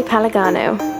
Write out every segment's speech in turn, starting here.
Palagano.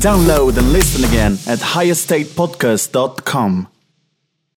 Download and listen again at highestatepodcast.com.